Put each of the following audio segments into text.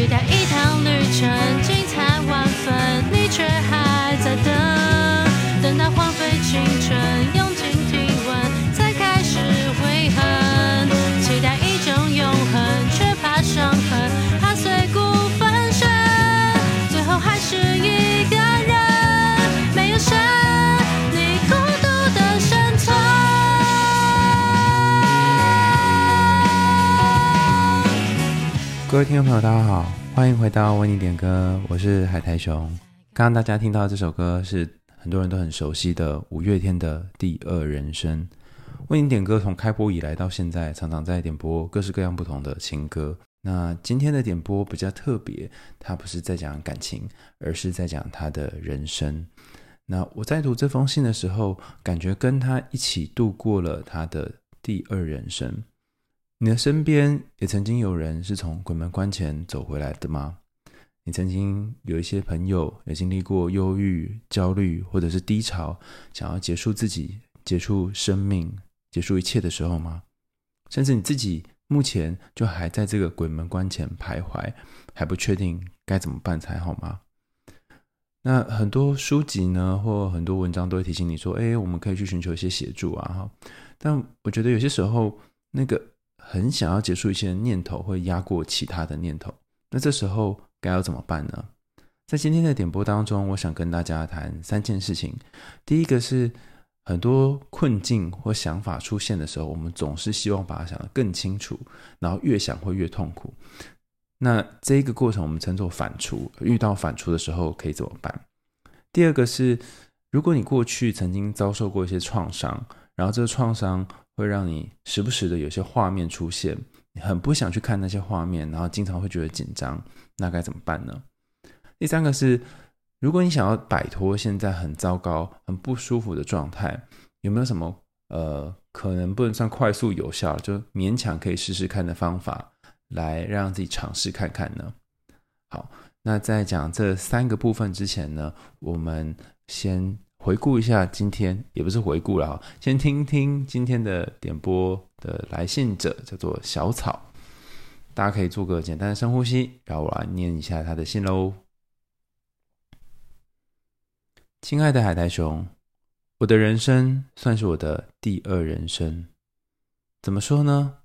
期待一趟旅程，各位听众朋友，大家好。欢迎回到为你点歌，我是海苔熊。刚刚大家听到这首歌是很多人都很熟悉的五月天的《第二人生》。为你点歌从开播以来到现在，常常在点播各式各样不同的情歌。那今天的点播比较特别，它不是在讲感情，而是在讲他的人生。那我在读这封信的时候，感觉跟他一起度过了他的第二人生。你的身边也曾经有人是从鬼门关前走回来的吗？你曾经有一些朋友也经历过忧郁、焦虑，或者是低潮，想要结束自己、结束生命、结束一切的时候吗？甚至你自己目前就还在这个鬼门关前徘徊，还不确定该怎么办才好吗？那很多书籍呢，或很多文章都会提醒你说：“哎，我们可以去寻求一些协助啊！”哈，但我觉得有些时候那个。很想要结束一些念头，会压过其他的念头。那这时候该要怎么办呢？在今天的点播当中，我想跟大家谈三件事情。第一个是很多困境或想法出现的时候，我们总是希望把它想得更清楚，然后越想会越痛苦。那这一个过程我们称作反刍。遇到反刍的时候可以怎么办？第二个是，如果你过去曾经遭受过一些创伤，然后这个创伤。会让你时不时的有些画面出现，你很不想去看那些画面，然后经常会觉得紧张，那该怎么办呢？第三个是，如果你想要摆脱现在很糟糕、很不舒服的状态，有没有什么呃，可能不能算快速有效，就勉强可以试试看的方法，来让自己尝试看看呢？好，那在讲这三个部分之前呢，我们先。回顾一下今天，也不是回顾了哈，先听听今天的点播的来信者叫做小草，大家可以做个简单的深呼吸，然后我来念一下他的信喽。亲爱的海苔熊，我的人生算是我的第二人生，怎么说呢？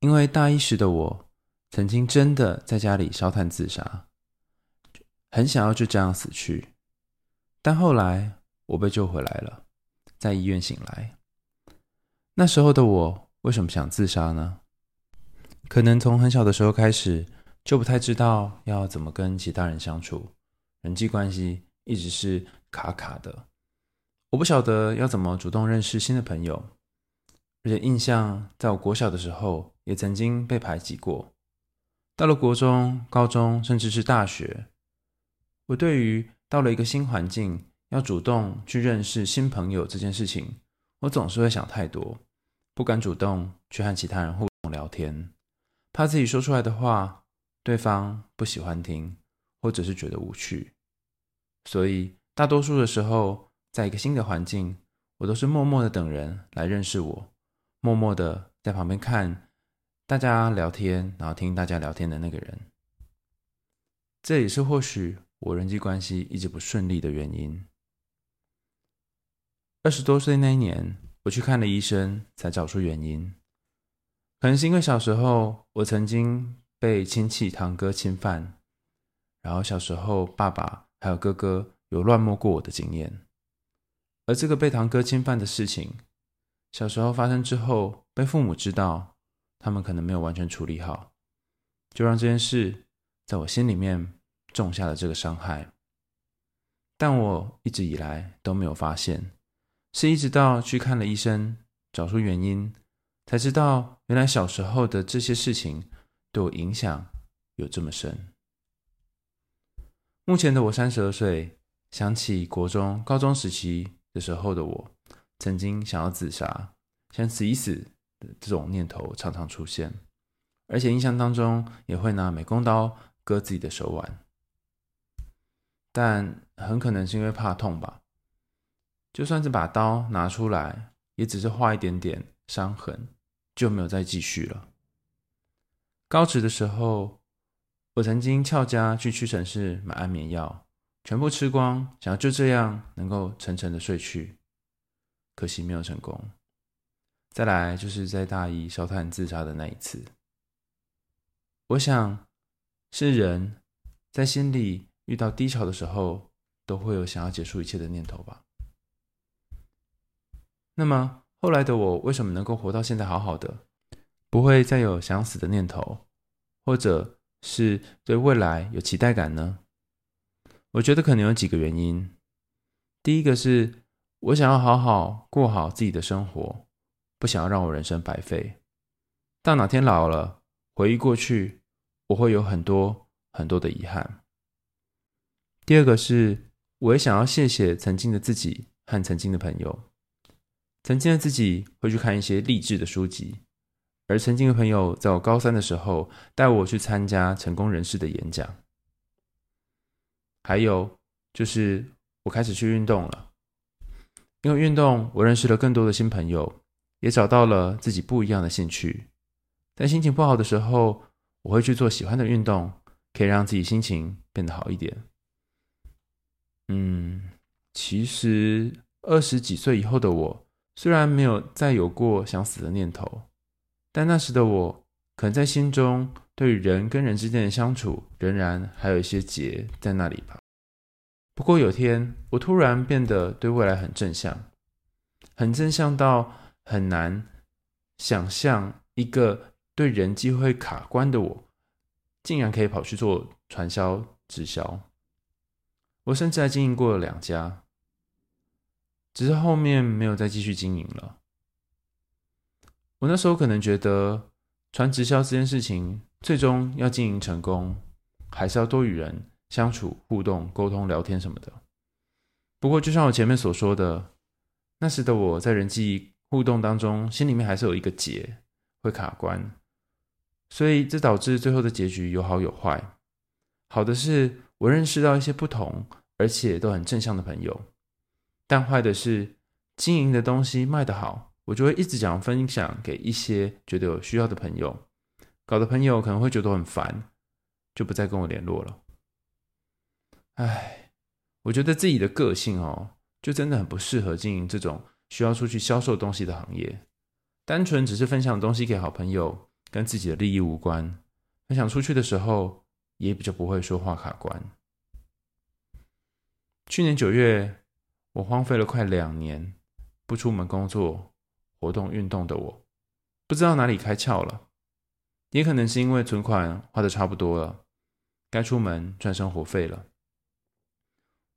因为大一时的我曾经真的在家里烧炭自杀，很想要就这样死去，但后来。我被救回来了，在医院醒来。那时候的我为什么想自杀呢？可能从很小的时候开始就不太知道要怎么跟其他人相处，人际关系一直是卡卡的。我不晓得要怎么主动认识新的朋友，而且印象在我国小的时候也曾经被排挤过。到了国中、高中，甚至是大学，我对于到了一个新环境。要主动去认识新朋友这件事情，我总是会想太多，不敢主动去和其他人互动聊天，怕自己说出来的话对方不喜欢听，或者是觉得无趣。所以大多数的时候，在一个新的环境，我都是默默的等人来认识我，默默的在旁边看大家聊天，然后听大家聊天的那个人。这也是或许我人际关系一直不顺利的原因。二十多岁那一年，我去看了医生，才找出原因。可能是因为小时候我曾经被亲戚堂哥侵犯，然后小时候爸爸还有哥哥有乱摸过我的经验。而这个被堂哥侵犯的事情，小时候发生之后被父母知道，他们可能没有完全处理好，就让这件事在我心里面种下了这个伤害。但我一直以来都没有发现。是一直到去看了医生，找出原因，才知道原来小时候的这些事情对我影响有这么深。目前的我三十二岁，想起国中、高中时期的时候的我，曾经想要自杀，想死一死的这种念头常常出现，而且印象当中也会拿美工刀割自己的手腕，但很可能是因为怕痛吧。就算是把刀拿出来，也只是画一点点伤痕，就没有再继续了。高职的时候，我曾经翘家去屈臣氏买安眠药，全部吃光，想要就这样能够沉沉的睡去，可惜没有成功。再来就是在大一烧炭自杀的那一次，我想是人在心里遇到低潮的时候，都会有想要结束一切的念头吧。那么后来的我为什么能够活到现在好好的，不会再有想死的念头，或者是对未来有期待感呢？我觉得可能有几个原因。第一个是我想要好好过好自己的生活。不想要让我人生白费，到哪天老了，回忆过去，我会有很多很多的遗憾。第二个是，我也想要谢谢曾经的自己和曾经的朋友。曾经的自己会去看一些励志的书籍，而曾经的朋友在我高三的时候带我去参加成功人士的演讲。还有就是，我开始去运动了，因为运动，我认识了更多的新朋友。也找到了自己不一样的兴趣，在心情不好的时候，我会去做喜欢的运动，可以让自己心情变得好一点。嗯，其实二十几岁以后的我，虽然没有再有过想死的念头，但那时的我，可能在心中对人跟人之间的相处，仍然还有一些结在那里吧。不过有天，我突然变得对未来很正向，很正向到。很难想象一个对人际会卡关的我，竟然可以跑去做传销直销。我甚至还经营过两家，只是后面没有再继续经营了。我那时候可能觉得传直销这件事情，最终要经营成功，还是要多与人相处、互动、沟通、聊天什么的。不过，就像我前面所说的，那时的我在人际互动当中，心里面还是有一个结会卡关，所以这导致最后的结局有好有坏。好的是我认识到一些不同而且都很正向的朋友，但坏的是经营的东西卖得好，我就会一直想分享给一些觉得有需要的朋友，搞得朋友可能会觉得很烦，就不再跟我联络了。唉，我觉得自己的个性哦，就真的很不适合经营这种。需要出去销售东西的行业，单纯只是分享东西给好朋友，跟自己的利益无关。分享出去的时候，也比较不会说话卡关。去年九月，我荒废了快两年，不出门工作、活动、运动的我，不知道哪里开窍了，也可能是因为存款花的差不多了，该出门赚生活费了，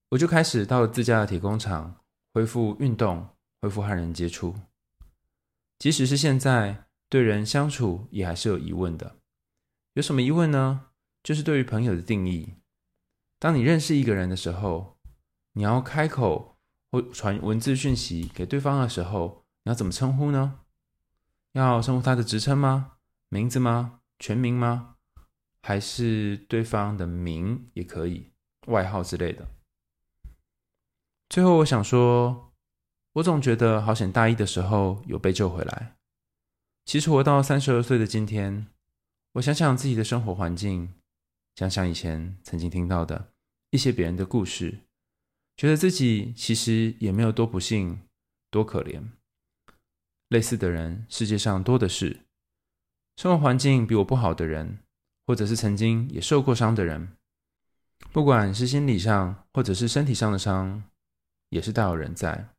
我就开始到了自家的铁工厂，恢复运动。恢复和人接触，即使是现在对人相处也还是有疑问的。有什么疑问呢？就是对于朋友的定义。当你认识一个人的时候，你要开口或传文字讯息给对方的时候，你要怎么称呼呢？要称呼他的职称吗？名字吗？全名吗？还是对方的名也可以，外号之类的。最后，我想说。我总觉得好险，大一的时候有被救回来。其实活到三十二岁的今天，我想想自己的生活环境，想想以前曾经听到的一些别人的故事，觉得自己其实也没有多不幸、多可怜。类似的人世界上多的是，生活环境比我不好的人，或者是曾经也受过伤的人，不管是心理上或者是身体上的伤，也是大有人在。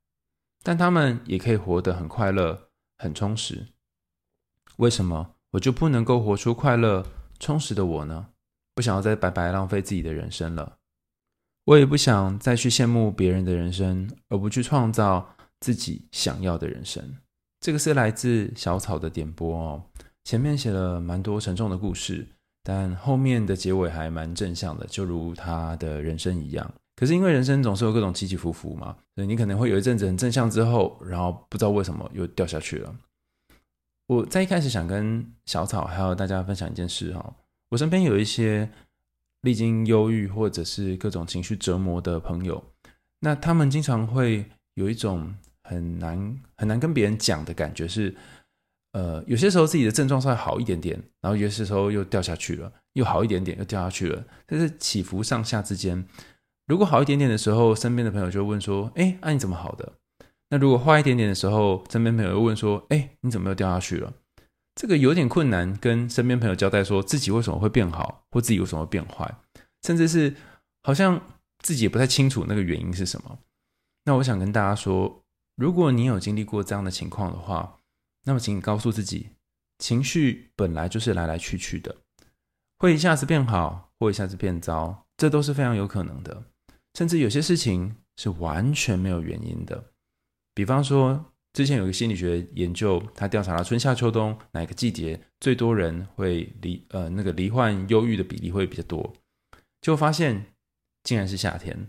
但他们也可以活得很快乐、很充实。为什么我就不能够活出快乐、充实的我呢？不想要再白白浪费自己的人生了。我也不想再去羡慕别人的人生，而不去创造自己想要的人生。这个是来自小草的点播哦。前面写了蛮多沉重的故事，但后面的结尾还蛮正向的，就如他的人生一样。可是因为人生总是有各种起起伏伏嘛，所以你可能会有一阵子很正向之后，然后不知道为什么又掉下去了。我在一开始想跟小草还有大家分享一件事哈，我身边有一些历经忧郁或者是各种情绪折磨的朋友，那他们经常会有一种很难很难跟别人讲的感觉是，呃，有些时候自己的症状稍微好一点点，然后有些时候又掉下去了。又好一点点，又掉下去了。但是起伏上下之间，如果好一点点的时候，身边的朋友就会问说：“哎，那、啊、你怎么好的？”那如果坏一点点的时候，身边朋友又问说：“哎，你怎么又掉下去了？”这个有点困难，跟身边朋友交代说自己为什么会变好，或自己为什么会变坏，甚至是好像自己也不太清楚那个原因是什么。那我想跟大家说，如果你有经历过这样的情况的话，那么请你告诉自己，情绪本来就是来来去去的，会一下子变好，或一下子变糟，这都是非常有可能的。甚至有些事情是完全没有原因的，比方说。之前有一个心理学研究，他调查了春夏秋冬哪个季节最多人会罹呃那个罹患忧郁的比例会比较多，就发现竟然是夏天。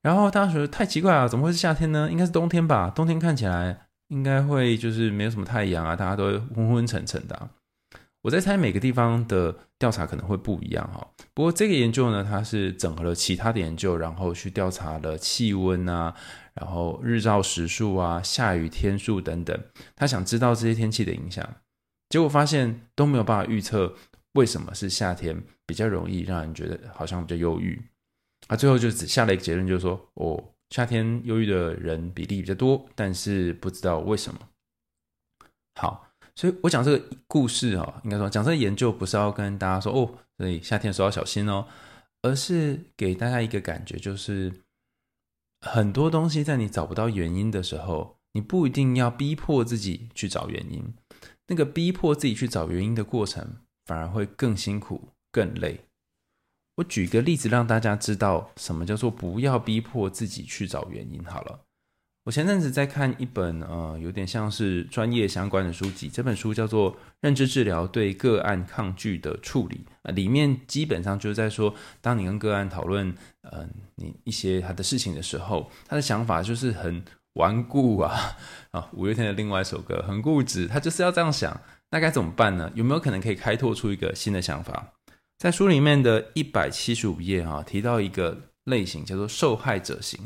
然后大家觉得太奇怪了，怎么会是夏天呢？应该是冬天吧？冬天看起来应该会就是没有什么太阳啊，大家都会昏昏沉沉的。我在猜每个地方的调查可能会不一样哈。不过这个研究呢，它是整合了其他的研究，然后去调查了气温啊。然后日照时数啊，下雨天数等等，他想知道这些天气的影响，结果发现都没有办法预测为什么是夏天比较容易让人觉得好像比较忧郁。啊，最后就只下了一个结论，就是说哦，夏天忧郁的人比例比较多，但是不知道为什么。好，所以我讲这个故事啊，应该说讲这个研究不是要跟大家说哦，所以夏天的时候要小心哦，而是给大家一个感觉，就是。很多东西在你找不到原因的时候，你不一定要逼迫自己去找原因。那个逼迫自己去找原因的过程，反而会更辛苦、更累。我举个例子让大家知道什么叫做不要逼迫自己去找原因。好了。我前阵子在看一本呃，有点像是专业相关的书籍，这本书叫做《认知治疗对个案抗拒的处理》啊，里面基本上就是在说，当你跟个案讨论呃你一些他的事情的时候，他的想法就是很顽固啊 啊，五月天的另外一首歌很固执，他就是要这样想，那该怎么办呢？有没有可能可以开拓出一个新的想法？在书里面的一百七十五页哈，提到一个类型叫做受害者型。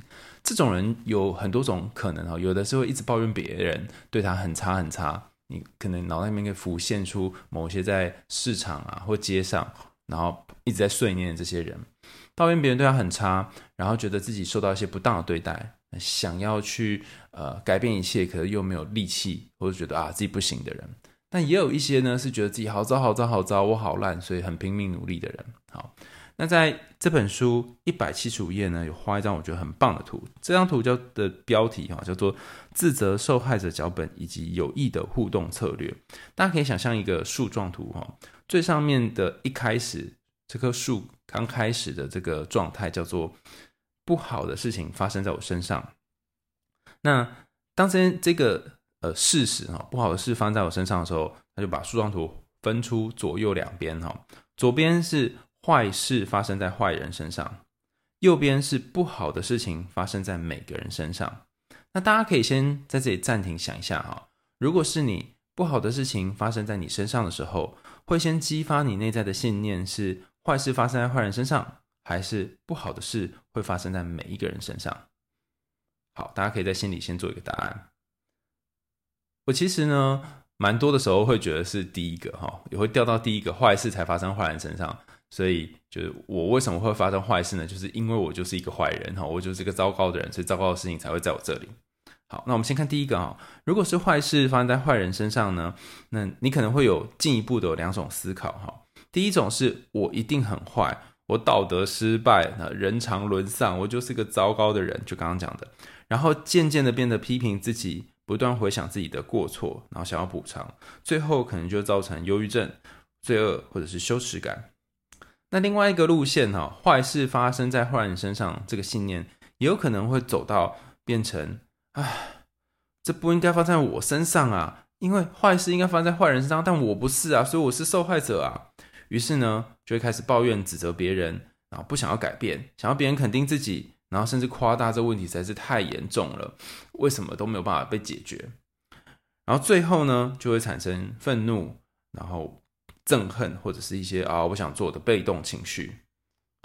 这种人有很多种可能哈，有的是会一直抱怨别人对他很差很差，你可能脑袋里面会浮现出某些在市场啊或街上，然后一直在碎念的这些人，抱怨别人对他很差，然后觉得自己受到一些不当的对待，想要去呃改变一切，可是又没有力气，或者觉得啊自己不行的人。但也有一些呢是觉得自己好糟好糟好糟，我好烂，所以很拼命努力的人。好。那在这本书一百七十五页呢，有画一张我觉得很棒的图。这张图叫的标题哈，叫做“自责受害者脚本以及有益的互动策略”。大家可以想象一个树状图哈，最上面的一开始，这棵树刚开始的这个状态叫做不好的事情发生在我身上。那当这这个呃事实哈，不好的事发生在我身上的时候，他就把树状图分出左右两边哈，左边是。坏事发生在坏人身上，右边是不好的事情发生在每个人身上。那大家可以先在这里暂停想一下哈，如果是你不好的事情发生在你身上的时候，会先激发你内在的信念是坏事发生在坏人身上，还是不好的事会发生在每一个人身上？好，大家可以在心里先做一个答案。我其实呢，蛮多的时候会觉得是第一个哈，也会掉到第一个坏事才发生坏人身上。所以，就是我为什么会发生坏事呢？就是因为我就是一个坏人哈，我就是一个糟糕的人，所以糟糕的事情才会在我这里。好，那我们先看第一个哈，如果是坏事发生在坏人身上呢，那你可能会有进一步的两种思考哈。第一种是我一定很坏，我道德失败，人常沦丧，我就是个糟糕的人，就刚刚讲的。然后渐渐的变得批评自己，不断回想自己的过错，然后想要补偿，最后可能就造成忧郁症、罪恶或者是羞耻感。那另外一个路线哈，坏事发生在坏人身上，这个信念也有可能会走到变成，唉，这不应该发生在我身上啊，因为坏事应该发生在坏人身上，但我不是啊，所以我是受害者啊。于是呢，就会开始抱怨、指责别人，然后不想要改变，想要别人肯定自己，然后甚至夸大这问题实在是太严重了，为什么都没有办法被解决？然后最后呢，就会产生愤怒，然后。憎恨或者是一些啊，我想做的被动情绪。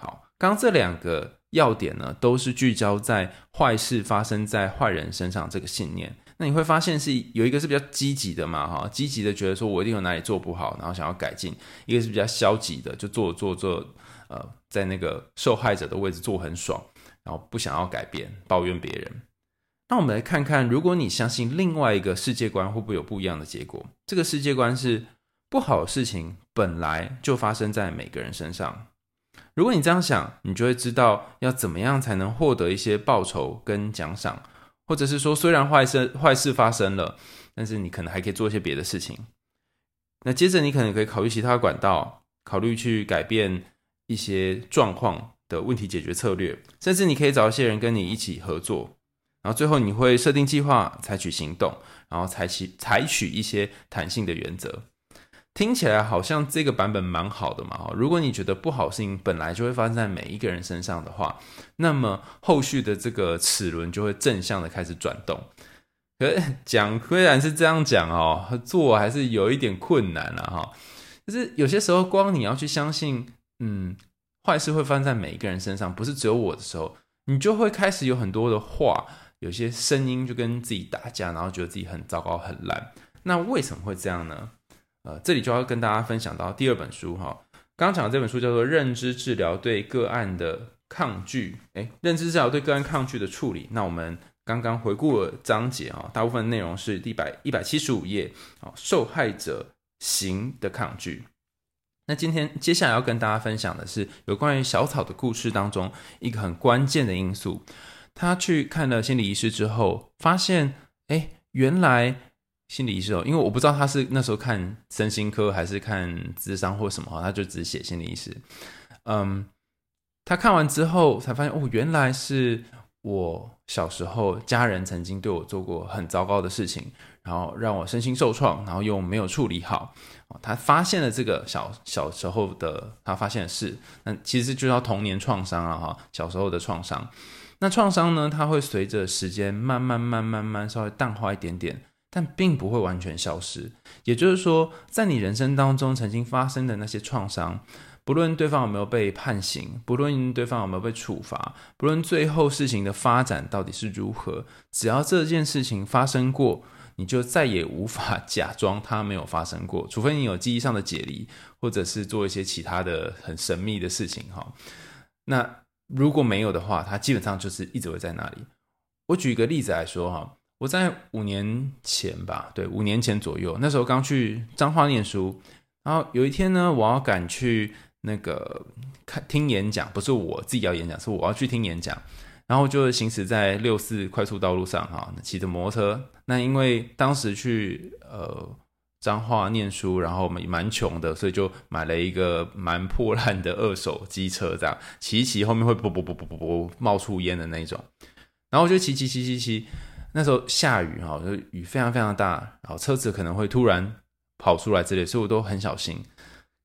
好，刚刚这两个要点呢，都是聚焦在坏事发生在坏人身上这个信念。那你会发现是有一个是比较积极的嘛，哈，积极的觉得说我一定有哪里做不好，然后想要改进；一个是比较消极的，就做做做，呃，在那个受害者的位置做很爽，然后不想要改变，抱怨别人。那我们来看看，如果你相信另外一个世界观，会不会有不一样的结果？这个世界观是不好的事情本来就发生在每个人身上。如果你这样想，你就会知道要怎么样才能获得一些报酬跟奖赏。或者是说，虽然坏事坏事发生了，但是你可能还可以做一些别的事情。那接着你可能可以考虑其他管道，考虑去改变一些状况的问题解决策略，甚至你可以找一些人跟你一起合作。然后最后你会设定计划，采取行动，然后采取采取一些弹性的原则。听起来好像这个版本蛮好的嘛，如果你觉得不好事情本来就会发生在每一个人身上的话，那么后续的这个齿轮就会正向的开始转动。可讲虽然是这样讲哦，做还是有一点困难了哈。就是有些时候，光你要去相信，嗯，坏事会发生在每一个人身上，不是只有我的时候，你就会开始有很多的话，有些声音就跟自己打架，然后觉得自己很糟糕、很烂。那为什么会这样呢？呃，这里就要跟大家分享到第二本书哈。刚讲的这本书叫做《认知治疗对个案的抗拒》，诶，认知治疗对个案抗拒的处理。那我们刚刚回顾了章节啊，大部分内容是第百一百七十五页啊，受害者型的抗拒。那今天接下来要跟大家分享的是有关于小草的故事当中一个很关键的因素。他去看了心理医师之后，发现，诶，原来。心理医师哦，因为我不知道他是那时候看身心科还是看智商或什么，他就只写心理医师。嗯，他看完之后才发现哦，原来是我小时候家人曾经对我做过很糟糕的事情，然后让我身心受创，然后又没有处理好。他发现了这个小小时候的他发现的事，那其实就叫童年创伤了哈，小时候的创伤。那创伤呢，它会随着时间慢慢慢慢慢稍微淡化一点点。但并不会完全消失，也就是说，在你人生当中曾经发生的那些创伤，不论对方有没有被判刑，不论对方有没有被处罚，不论最后事情的发展到底是如何，只要这件事情发生过，你就再也无法 假装它没有发生过，除非你有记忆上的解离，或者是做一些其他的很神秘的事情哈。那如果没有的话，它基本上就是一直会在那里。我举一个例子来说哈。我在五年前吧，对，五年前左右，那时候刚去彰化念书，然后有一天呢，我要赶去那个看听演讲，不是我自己要演讲，是我要去听演讲，然后就行驶在六四快速道路上哈，骑着摩托车。那因为当时去呃彰化念书，然后蛮穷的，所以就买了一个蛮破烂的二手机车，这样骑一骑后面会啵啵啵啵啵啵冒出烟的那种，然后我就骑骑骑骑骑。那时候下雨哈，就雨非常非常大，然后车子可能会突然跑出来之类，所以我都很小心。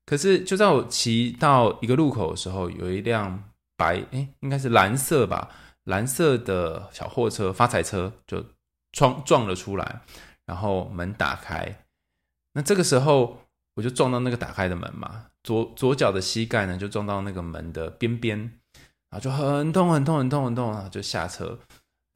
可是就在我骑到一个路口的时候，有一辆白诶，应该是蓝色吧，蓝色的小货车发财车就撞撞了出来，然后门打开。那这个时候我就撞到那个打开的门嘛，左左脚的膝盖呢就撞到那个门的边边，然后就很痛很痛很痛很痛啊，就下车。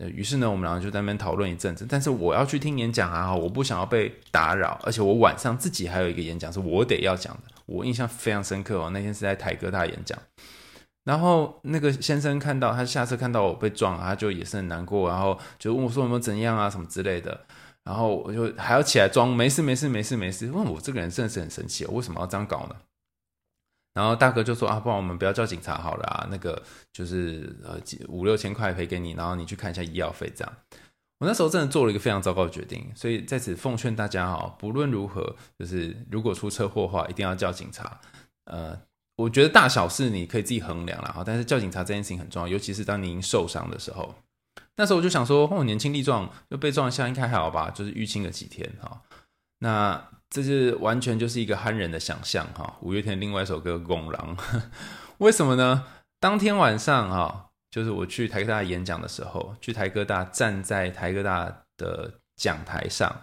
于是呢，我们两个就在那边讨论一阵子。但是我要去听演讲啊，我不想要被打扰，而且我晚上自己还有一个演讲是我得要讲的。我印象非常深刻哦，那天是在台哥大演讲。然后那个先生看到他下车看到我被撞，他就也是很难过，然后就问我说有没有怎样啊什么之类的。然后我就还要起来装没事没事没事没事。问我这个人真的是很神奇，为什么要这样搞呢？然后大哥就说啊，不然我们不要叫警察好了啊，那个就是呃五六千块赔给你，然后你去看一下医药费这样。我那时候真的做了一个非常糟糕的决定，所以在此奉劝大家哈，不论如何，就是如果出车祸的话，一定要叫警察。呃，我觉得大小事你可以自己衡量了哈，但是叫警察这件事情很重要，尤其是当你已经受伤的时候。那时候我就想说，哦，年轻力壮，就被撞一下应该还好吧，就是淤青了几天哈。那。这是完全就是一个憨人的想象哈。五月天另外一首歌《拱狼》，为什么呢？当天晚上哈，就是我去台科大演讲的时候，去台科大站在台科大的讲台上，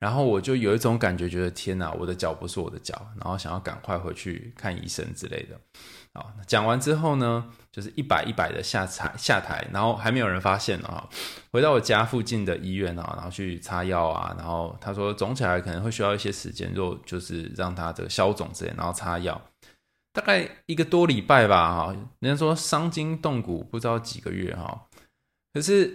然后我就有一种感觉，觉得天哪，我的脚不是我的脚，然后想要赶快回去看医生之类的。好，讲完之后呢，就是一摆一摆的下台下台，然后还没有人发现啊。回到我家附近的医院啊，然后去擦药啊，然后他说肿起来可能会需要一些时间，就就是让他这个消肿之类，然后擦药，大概一个多礼拜吧哈。人家说伤筋动骨不知道几个月哈，可是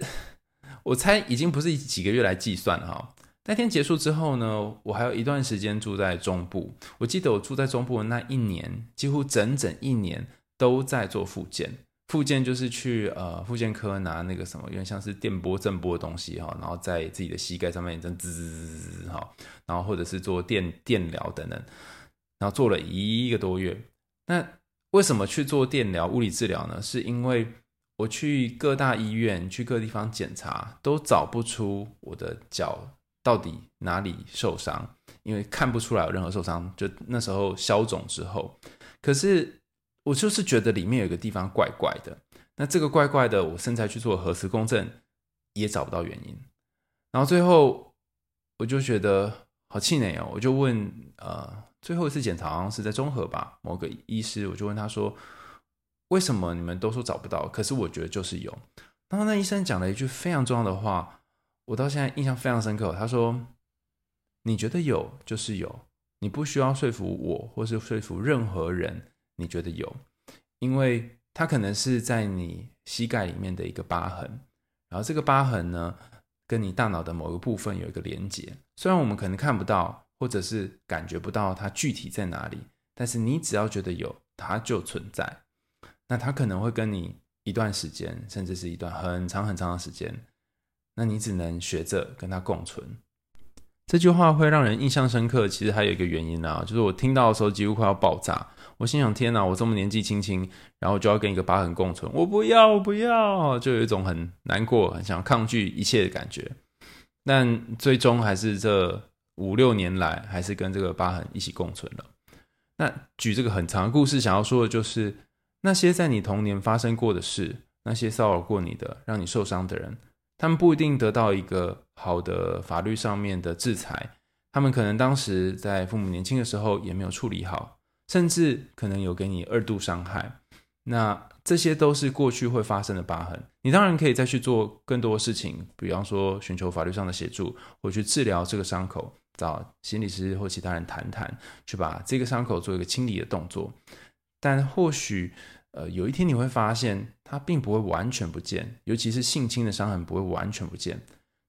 我猜已经不是几个月来计算哈。那天结束之后呢，我还有一段时间住在中部。我记得我住在中部的那一年，几乎整整一年都在做复健。复健就是去呃复健科拿那个什么，有点像是电波、震波的东西哈，然后在自己的膝盖上面一阵滋滋滋哈，然后或者是做电电疗等等，然后做了一个多月。那为什么去做电疗、物理治疗呢？是因为我去各大医院、去各地方检查，都找不出我的脚。到底哪里受伤？因为看不出来有任何受伤，就那时候消肿之后，可是我就是觉得里面有个地方怪怪的。那这个怪怪的，我现在去做核磁共振也找不到原因。然后最后我就觉得好气馁哦，我就问呃，最后一次检查好像是在中和吧，某个医师，我就问他说，为什么你们都说找不到，可是我觉得就是有。然后那医生讲了一句非常重要的话。我到现在印象非常深刻。他说：“你觉得有就是有，你不需要说服我，或是说服任何人。你觉得有，因为它可能是在你膝盖里面的一个疤痕，然后这个疤痕呢，跟你大脑的某个部分有一个连接。虽然我们可能看不到，或者是感觉不到它具体在哪里，但是你只要觉得有，它就存在。那它可能会跟你一段时间，甚至是一段很长很长的时间。”那你只能学着跟它共存。这句话会让人印象深刻，其实还有一个原因啊，就是我听到的时候几乎快要爆炸。我心想：天哪，我这么年纪轻轻，然后就要跟一个疤痕共存，我不要，我不要，就有一种很难过、很想抗拒一切的感觉。但最终还是这五六年来，还是跟这个疤痕一起共存了。那举这个很长的故事，想要说的就是，那些在你童年发生过的事，那些骚扰过你的、让你受伤的人。他们不一定得到一个好的法律上面的制裁，他们可能当时在父母年轻的时候也没有处理好，甚至可能有给你二度伤害。那这些都是过去会发生的疤痕。你当然可以再去做更多事情，比方说寻求法律上的协助，或去治疗这个伤口，找心理师或其他人谈谈，去把这个伤口做一个清理的动作。但或许。呃，有一天你会发现，它并不会完全不见，尤其是性侵的伤痕不会完全不见，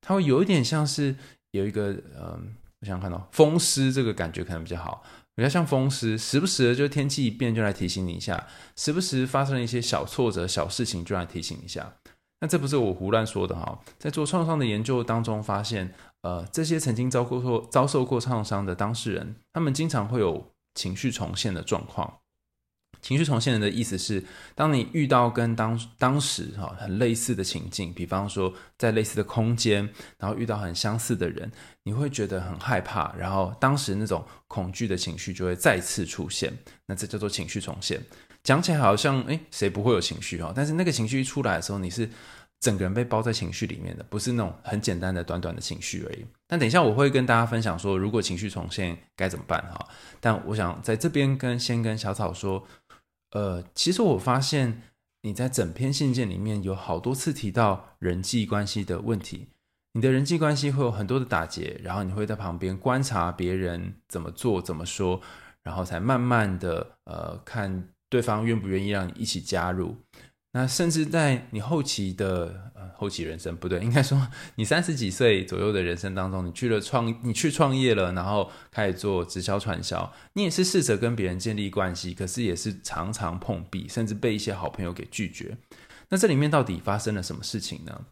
它会有一点像是有一个，嗯、我想看到风湿这个感觉可能比较好，比较像风湿，时不时的就天气一变就来提醒你一下，时不时发生了一些小挫折、小事情就来提醒一下。那这不是我胡乱说的哈，在做创伤的研究当中发现，呃，这些曾经遭过遭受过创伤的当事人，他们经常会有情绪重现的状况。情绪重现人的意思是，当你遇到跟当当时哈很类似的情境，比方说在类似的空间，然后遇到很相似的人，你会觉得很害怕，然后当时那种恐惧的情绪就会再次出现。那这叫做情绪重现。讲起来好像诶，谁不会有情绪哈？但是那个情绪一出来的时候，你是整个人被包在情绪里面的，不是那种很简单的短短的情绪而已。但等一下我会跟大家分享说，如果情绪重现该怎么办哈？但我想在这边跟先跟小草说。呃，其实我发现你在整篇信件里面有好多次提到人际关系的问题，你的人际关系会有很多的打结，然后你会在旁边观察别人怎么做、怎么说，然后才慢慢的呃看对方愿不愿意让你一起加入。那甚至在你后期的呃后期人生不对，应该说你三十几岁左右的人生当中，你去了创，你去创业了，然后开始做直销传销，你也是试着跟别人建立关系，可是也是常常碰壁，甚至被一些好朋友给拒绝。那这里面到底发生了什么事情呢？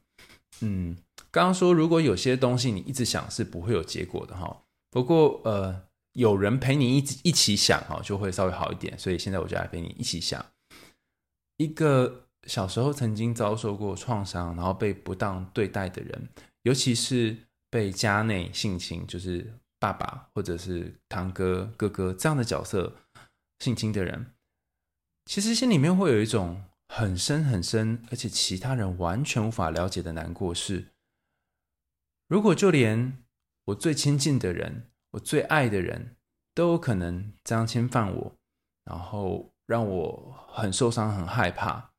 嗯，刚刚说如果有些东西你一直想是不会有结果的哈，不过呃有人陪你一起一起想哈，就会稍微好一点。所以现在我就来陪你一起想一个。小时候曾经遭受过创伤，然后被不当对待的人，尤其是被家内性侵，就是爸爸或者是堂哥、哥哥这样的角色性侵的人，其实心里面会有一种很深很深，而且其他人完全无法了解的难过。是，如果就连我最亲近的人，我最爱的人，都有可能这样侵犯我，然后让我很受伤、很害怕。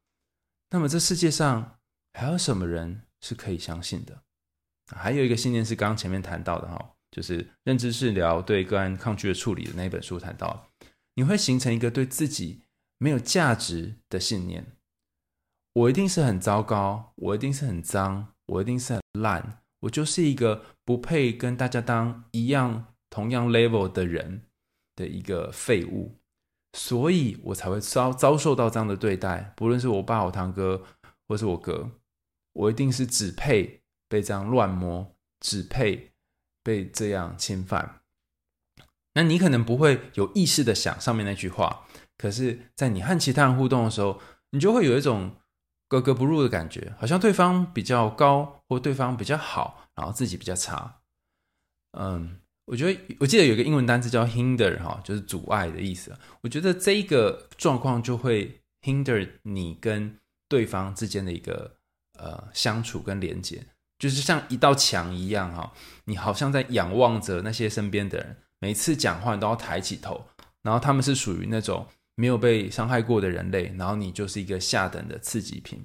那么这世界上还有什么人是可以相信的？还有一个信念是刚刚前面谈到的哈，就是认知治疗对个案抗拒的处理的那本书谈到，你会形成一个对自己没有价值的信念。我一定是很糟糕，我一定是很脏，我一定是很烂，我就是一个不配跟大家当一样同样 level 的人的一个废物，所以我才会遭遭受到这样的对待。不论是我爸、我堂哥，或是我哥，我一定是只配被这样乱摸，只配被这样侵犯。那你可能不会有意识的想上面那句话，可是，在你和其他人互动的时候，你就会有一种。格格不入的感觉，好像对方比较高，或对方比较好，然后自己比较差。嗯，我觉得我记得有个英文单词叫 hinder 哈，就是阻碍的意思。我觉得这一个状况就会 hinder 你跟对方之间的一个呃相处跟连接，就是像一道墙一样哈，你好像在仰望着那些身边的人，每次讲话你都要抬起头，然后他们是属于那种。没有被伤害过的人类，然后你就是一个下等的刺激品。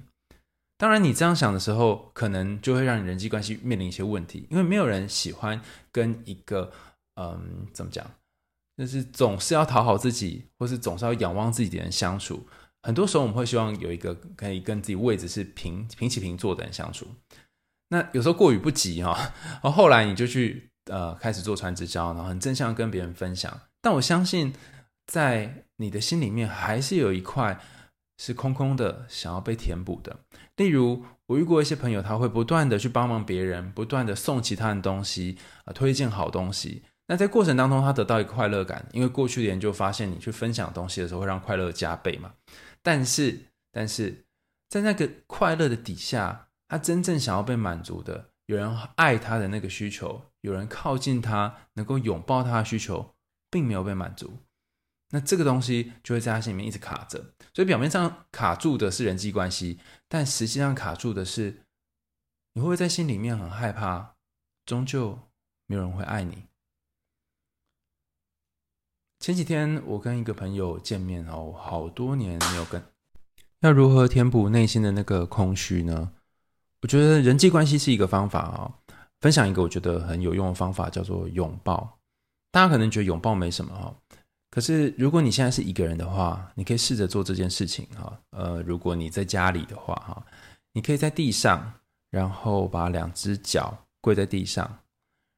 当然，你这样想的时候，可能就会让你人际关系面临一些问题，因为没有人喜欢跟一个嗯，怎么讲，就是总是要讨好自己，或是总是要仰望自己的人相处。很多时候，我们会希望有一个可以跟自己位置是平平起平坐的人相处。那有时候过于不及哈，然后后来你就去呃开始做传直销，然后很正向跟别人分享。但我相信。在你的心里面，还是有一块是空空的，想要被填补的。例如，我遇过一些朋友，他会不断的去帮忙别人，不断的送其他人东西，啊，推荐好东西。那在过程当中，他得到一个快乐感，因为过去的研究发现，你去分享东西的时候，会让快乐加倍嘛。但是，但是在那个快乐的底下，他真正想要被满足的，有人爱他的那个需求，有人靠近他，能够拥抱他的需求，并没有被满足。那这个东西就会在他心里面一直卡着，所以表面上卡住的是人际关系，但实际上卡住的是你会不会在心里面很害怕，终究没有人会爱你。前几天我跟一个朋友见面哦，好多年没有跟，要如何填补内心的那个空虚呢？我觉得人际关系是一个方法哦，分享一个我觉得很有用的方法，叫做拥抱。大家可能觉得拥抱没什么哈。可是，如果你现在是一个人的话，你可以试着做这件事情哈。呃，如果你在家里的话哈，你可以在地上，然后把两只脚跪在地上，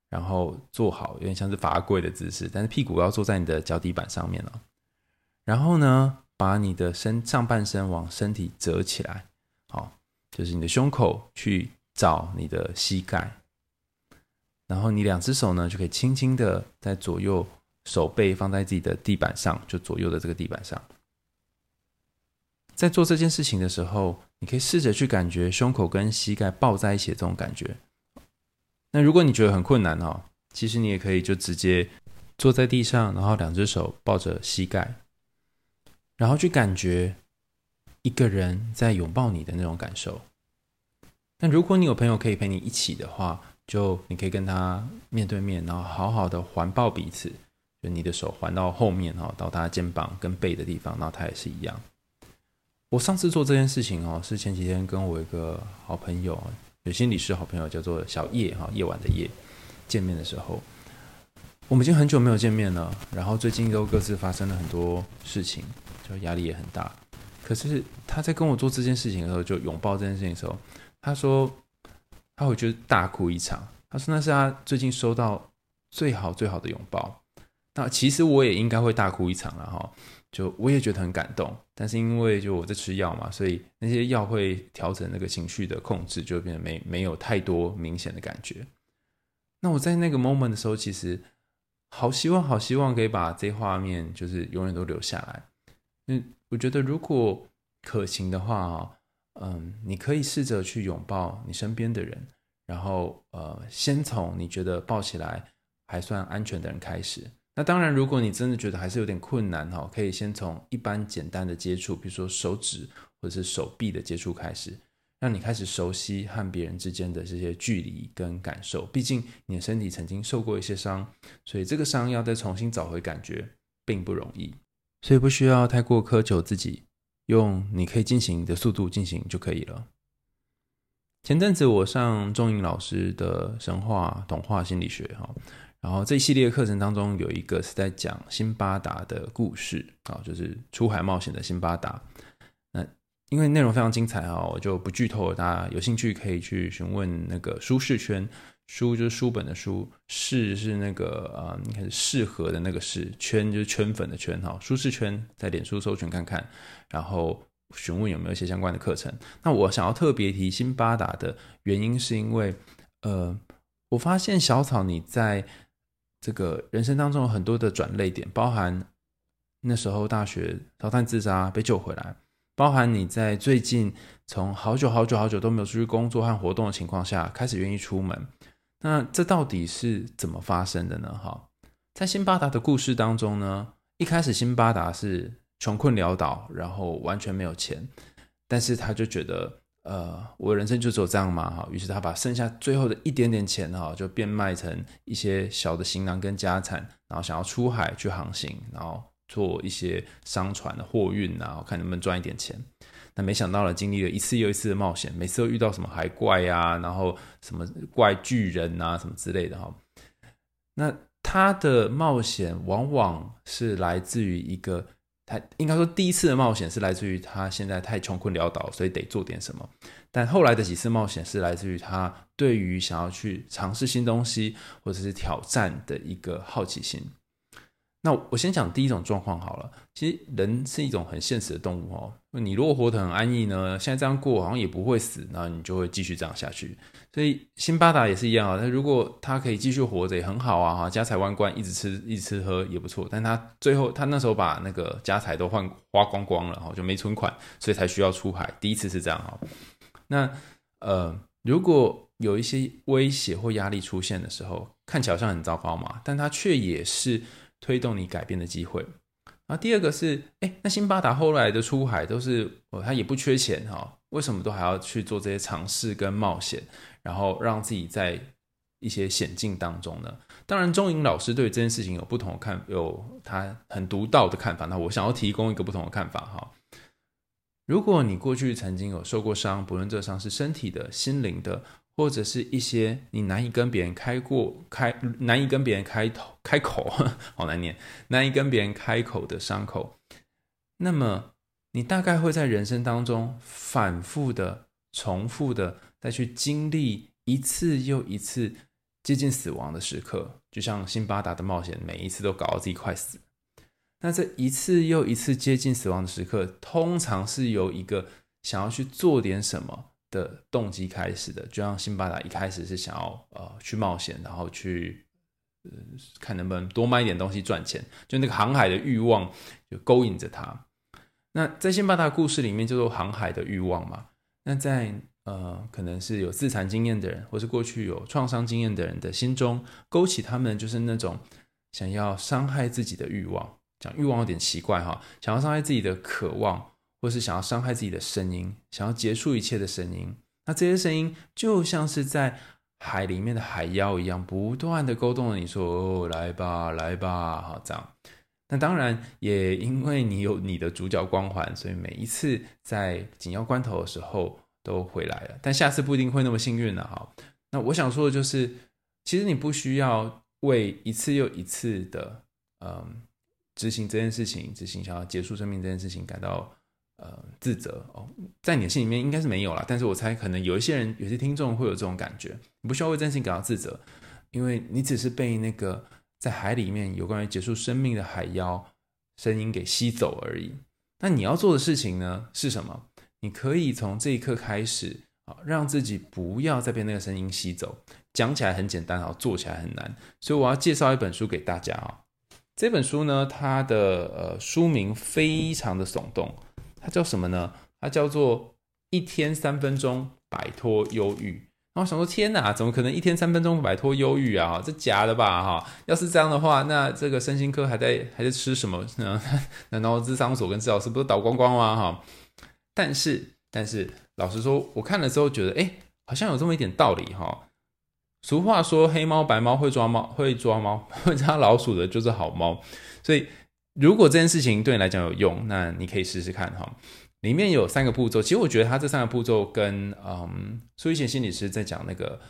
然后坐好，有点像是罚跪的姿势，但是屁股要坐在你的脚底板上面了。然后呢，把你的身上半身往身体折起来，好，就是你的胸口去找你的膝盖，然后你两只手呢就可以轻轻的在左右。手背放在自己的地板上，就左右的这个地板上。在做这件事情的时候，你可以试着去感觉胸口跟膝盖抱在一起的这种感觉。那如果你觉得很困难哦，其实你也可以就直接坐在地上，然后两只手抱着膝盖，然后去感觉一个人在拥抱你的那种感受。那如果你有朋友可以陪你一起的话，就你可以跟他面对面，然后好好的环抱彼此。就你的手环到后面哈，到他肩膀跟背的地方，那他也是一样。我上次做这件事情哦，是前几天跟我一个好朋友，有心理师好朋友叫做小叶哈，夜晚的夜，见面的时候，我们已经很久没有见面了。然后最近都各自发生了很多事情，就压力也很大。可是他在跟我做这件事情的时候，就拥抱这件事情的时候，他说他会觉得大哭一场。他说那是他最近收到最好最好的拥抱。那其实我也应该会大哭一场了哈，就我也觉得很感动，但是因为就我在吃药嘛，所以那些药会调整那个情绪的控制，就变得没没有太多明显的感觉。那我在那个 moment 的时候，其实好希望好希望可以把这画面就是永远都留下来。嗯，我觉得如果可行的话啊，嗯，你可以试着去拥抱你身边的人，然后呃，先从你觉得抱起来还算安全的人开始。那当然，如果你真的觉得还是有点困难哈，可以先从一般简单的接触，比如说手指或者是手臂的接触开始，让你开始熟悉和别人之间的这些距离跟感受。毕竟你的身体曾经受过一些伤，所以这个伤要再重新找回感觉并不容易。所以不需要太过苛求自己，用你可以进行的速度进行就可以了。前阵子我上钟颖老师的神话童话心理学哈，然后这一系列课程当中有一个是在讲辛巴达的故事啊，就是出海冒险的辛巴达。那因为内容非常精彩啊，我就不剧透了，大家有兴趣可以去询问那个舒适圈。书就是书本的书，适是那个呃，你看适合的那个适，圈就是圈粉的圈哈。舒适圈在脸书搜寻看看，然后询问有没有一些相关的课程。那我想要特别提辛巴达的原因，是因为呃，我发现小草你在这个人生当中有很多的转捩点，包含那时候大学烧炭自杀被救回来，包含你在最近从好久好久好久都没有出去工作和活动的情况下，开始愿意出门。那这到底是怎么发生的呢？哈，在辛巴达的故事当中呢，一开始辛巴达是穷困潦倒，然后完全没有钱，但是他就觉得，呃，我人生就只有这样嘛，哈，于是他把剩下最后的一点点钱，哈，就变卖成一些小的行囊跟家产，然后想要出海去航行，然后做一些商船的货运，然后看能不能赚一点钱。那没想到呢，经历了一次又一次的冒险，每次都遇到什么海怪呀、啊，然后什么怪巨人啊，什么之类的哈。那他的冒险往往是来自于一个，他应该说第一次的冒险是来自于他现在太穷困潦倒，所以得做点什么。但后来的几次冒险是来自于他对于想要去尝试新东西或者是挑战的一个好奇心。那我先讲第一种状况好了。其实人是一种很现实的动物哦。你如果活得很安逸呢，现在这样过好像也不会死，那你就会继续这样下去。所以辛巴达也是一样啊。他如果他可以继续活着也很好啊，哈，家财万贯，一直吃一直吃喝也不错。但他最后他那时候把那个家财都换花光光了，哈，就没存款，所以才需要出海。第一次是这样哈。那呃，如果有一些威胁或压力出现的时候，看起来好像很糟糕嘛，但他却也是。推动你改变的机会，然后第二个是，哎，那辛巴达后来的出海都是，哦，他也不缺钱哈，为什么都还要去做这些尝试跟冒险，然后让自己在一些险境当中呢？当然，钟颖老师对这件事情有不同的看，有他很独到的看法。那我想要提供一个不同的看法哈。如果你过去曾经有受过伤，不论这伤是身体的、心灵的。或者是一些你难以跟别人开过开，难以跟别人开头开口，好难念，难以跟别人开口的伤口，那么你大概会在人生当中反复的、重复的再去经历一次又一次接近死亡的时刻，就像辛巴达的冒险，每一次都搞到自己快死。那这一次又一次接近死亡的时刻，通常是由一个想要去做点什么。的动机开始的，就像辛巴达一开始是想要呃去冒险，然后去呃看能不能多卖一点东西赚钱，就那个航海的欲望就勾引着他。那在辛巴达故事里面，叫做航海的欲望嘛。那在呃可能是有自残经验的人，或是过去有创伤经验的人的心中，勾起他们就是那种想要伤害自己的欲望。讲欲望有点奇怪哈，想要伤害自己的渴望。或是想要伤害自己的声音，想要结束一切的声音，那这些声音就像是在海里面的海妖一样，不断的勾动着你说：“哦，来吧，来吧。”好，这样。那当然也因为你有你的主角光环，所以每一次在紧要关头的时候都回来了。但下次不一定会那么幸运了。哈，那我想说的就是，其实你不需要为一次又一次的嗯执行这件事情，执行想要结束生命这件事情感到。呃，自责哦，在你的心里面应该是没有啦，但是我猜可能有一些人，有些听众会有这种感觉。你不需要为这件事情感到自责，因为你只是被那个在海里面有关于结束生命的海妖声音给吸走而已。那你要做的事情呢是什么？你可以从这一刻开始啊，让自己不要再被那个声音吸走。讲起来很简单啊，做起来很难。所以我要介绍一本书给大家啊。这本书呢，它的呃书名非常的耸动。它叫什么呢？它叫做一天三分钟摆脱忧郁。然后想说，天哪，怎么可能一天三分钟摆脱忧郁啊？这假的吧？哈，要是这样的话，那这个身心科还在还在吃什么呢？难道智商所跟治疗师不都倒光光吗？哈，但是但是，老实说，我看了之后觉得，哎，好像有这么一点道理哈。俗话说，黑猫白猫会抓猫，会抓猫 会抓老鼠的就是好猫，所以。如果这件事情对你来讲有用，那你可以试试看哈。里面有三个步骤，其实我觉得他这三个步骤跟嗯苏玉贤心理师在讲那个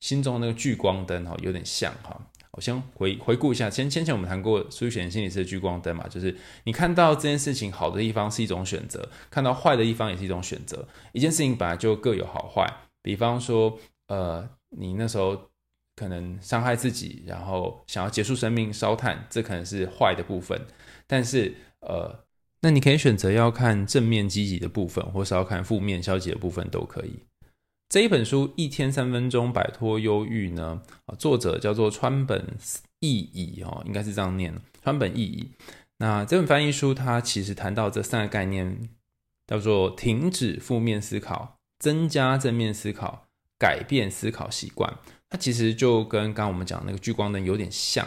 心中那个聚光灯哈有点像哈。我先回回顾一下，先先前我们谈过苏玉贤心理师的聚光灯嘛，就是你看到这件事情好的地方是一种选择，看到坏的地方也是一种选择。一件事情本来就各有好坏，比方说呃你那时候可能伤害自己，然后想要结束生命烧炭，这可能是坏的部分，但是呃。那你可以选择要看正面积极的部分，或是要看负面消极的部分都可以。这一本书《一天三分钟摆脱忧郁》呢，作者叫做川本义乙哦，应该是这样念，川本义乙。那这本翻译书它其实谈到这三个概念，叫做停止负面思考、增加正面思考、改变思考习惯。它其实就跟刚刚我们讲那个聚光灯有点像，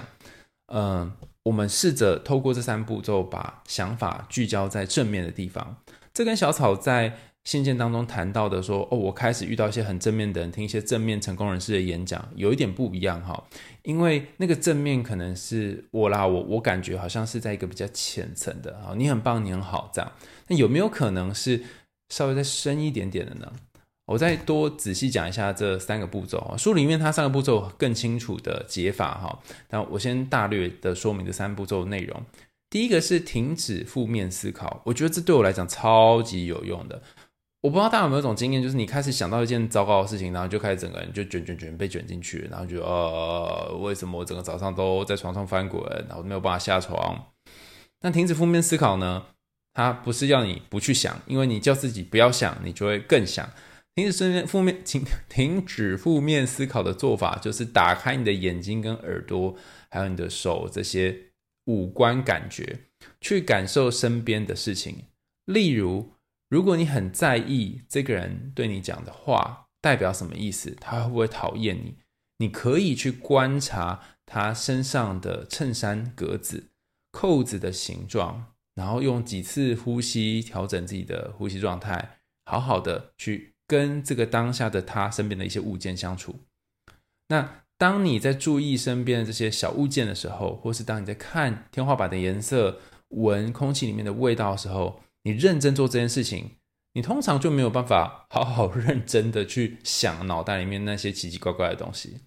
嗯、我们试着透过这三步骤，把想法聚焦在正面的地方。这跟小草在信件当中谈到的说：“哦，我开始遇到一些很正面的人，听一些正面成功人士的演讲，有一点不一样哈。因为那个正面可能是我啦，我我感觉好像是在一个比较浅层的啊，你很棒，你很好这样。那有没有可能是稍微再深一点点的呢？”我再多仔细讲一下这三个步骤啊，书里面它三个步骤更清楚的解法哈。那我先大略的说明这三步骤内容。第一个是停止负面思考，我觉得这对我来讲超级有用的。我不知道大家有没有一种经验，就是你开始想到一件糟糕的事情，然后就开始整个人就卷卷卷被卷进去，然后就呃，为什么我整个早上都在床上翻滚，然后没有办法下床？那停止负面思考呢？它不是要你不去想，因为你叫自己不要想，你就会更想。停止负面负面停停止负面思考的做法，就是打开你的眼睛跟耳朵，还有你的手这些五官感觉，去感受身边的事情。例如，如果你很在意这个人对你讲的话代表什么意思，他会不会讨厌你？你可以去观察他身上的衬衫格子、扣子的形状，然后用几次呼吸调整自己的呼吸状态，好好的去。跟这个当下的他身边的一些物件相处。那当你在注意身边的这些小物件的时候，或是当你在看天花板的颜色、闻空气里面的味道的时候，你认真做这件事情，你通常就没有办法好好 认真的去想脑袋里面那些奇奇怪怪的东西。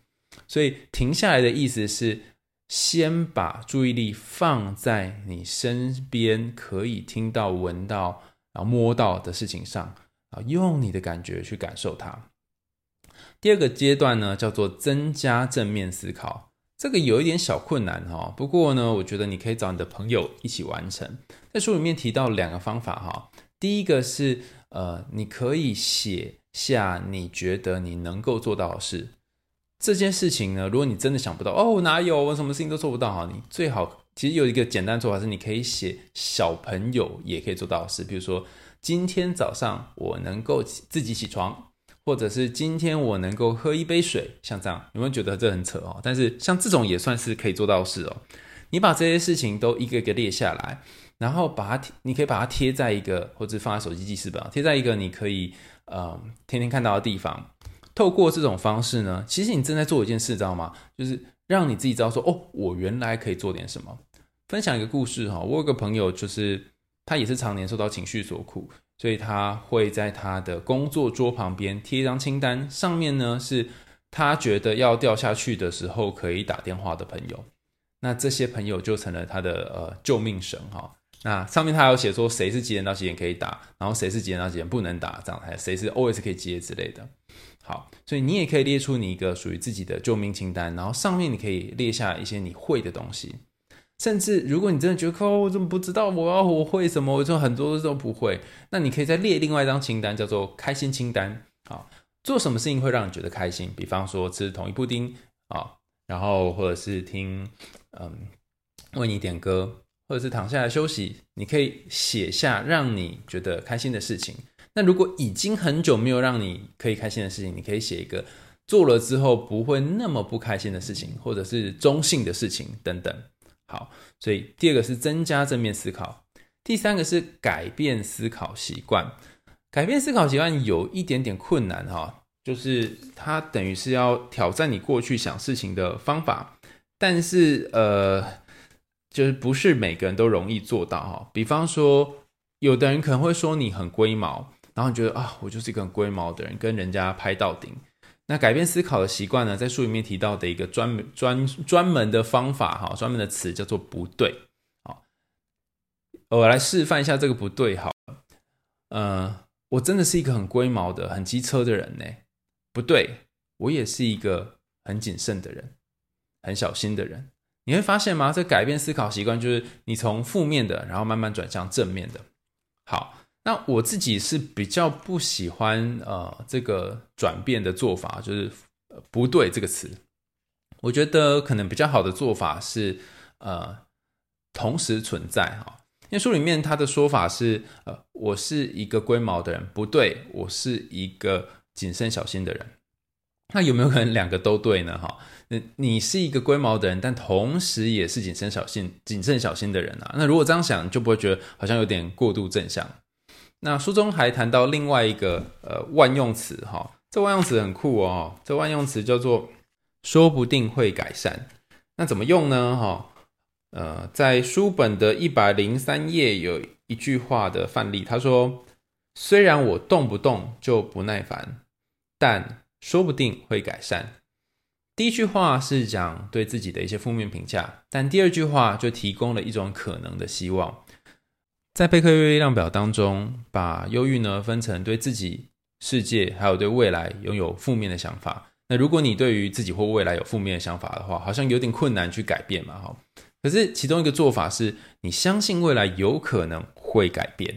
所以停下来的意思是，先把注意力放在你身边可以听到、闻到、然后摸到的事情上。啊用你的感觉去感受它。第二个阶段呢，叫做增加正面思考。这个有一点小困难哈，不过呢，我觉得你可以找你的朋友一起完成。在书里面提到两个方法哈，第一个是呃，你可以写下你觉得你能够做到的事。这件事情呢，如果你真的想不到哦，哪有我什么事情都做不到哈，你最好其实有一个简单做法是，你可以写小朋友也可以做到的事，比如说。今天早上我能够自己起床，或者是今天我能够喝一杯水，像这样，有没有觉得这很扯哦？但是像这种也算是可以做到的事哦。你把这些事情都一个个列下来，然后把它，你可以把它贴在一个，或者放在手机记事本，贴在一个你可以呃天天看到的地方。透过这种方式呢，其实你正在做一件事，知道吗？就是让你自己知道说，哦，我原来可以做点什么。分享一个故事哈，我有个朋友就是。他也是常年受到情绪所苦，所以他会在他的工作桌旁边贴一张清单，上面呢是他觉得要掉下去的时候可以打电话的朋友。那这些朋友就成了他的呃救命神哈。那上面他有写说谁是几点到几点可以打，然后谁是几点到几点不能打，这样还谁是 always 可以接之类的。好，所以你也可以列出你一个属于自己的救命清单，然后上面你可以列下一些你会的东西。甚至，如果你真的觉得，哦，我怎么不知道我要我会什么？我就很多都不会。那你可以再列另外一张清单，叫做开心清单。啊，做什么事情会让你觉得开心？比方说吃统一布丁啊，然后或者是听嗯为你点歌，或者是躺下来休息。你可以写下让你觉得开心的事情。那如果已经很久没有让你可以开心的事情，你可以写一个做了之后不会那么不开心的事情，或者是中性的事情等等。好，所以第二个是增加正面思考，第三个是改变思考习惯。改变思考习惯有一点点困难哈，就是它等于是要挑战你过去想事情的方法，但是呃，就是不是每个人都容易做到哈。比方说，有的人可能会说你很龟毛，然后你觉得啊，我就是一个很龟毛的人，跟人家拍到顶。那改变思考的习惯呢，在书里面提到的一个专门专专门的方法哈，专门的词叫做不对。好，我来示范一下这个不对好。呃，我真的是一个很龟毛的、很机车的人呢。不对，我也是一个很谨慎的人，很小心的人。你会发现吗？这改变思考习惯就是你从负面的，然后慢慢转向正面的。好。那我自己是比较不喜欢呃这个转变的做法，就是不对这个词。我觉得可能比较好的做法是呃同时存在哈。因为书里面他的说法是呃我是一个龟毛的人，不对，我是一个谨慎小心的人。那有没有可能两个都对呢？哈，你你是一个龟毛的人，但同时也是谨慎小心、谨慎小心的人啊。那如果这样想，就不会觉得好像有点过度正向。那书中还谈到另外一个呃万用词哈，这万用词很酷哦，这万用词叫做说不定会改善。那怎么用呢？哈，呃，在书本的一百零三页有一句话的范例，他说：“虽然我动不动就不耐烦，但说不定会改善。”第一句话是讲对自己的一些负面评价，但第二句话就提供了一种可能的希望。在贝克阅历量表当中，把忧郁呢分成对自己、世界还有对未来拥有负面的想法。那如果你对于自己或未来有负面的想法的话，好像有点困难去改变嘛，哈。可是其中一个做法是，你相信未来有可能会改变。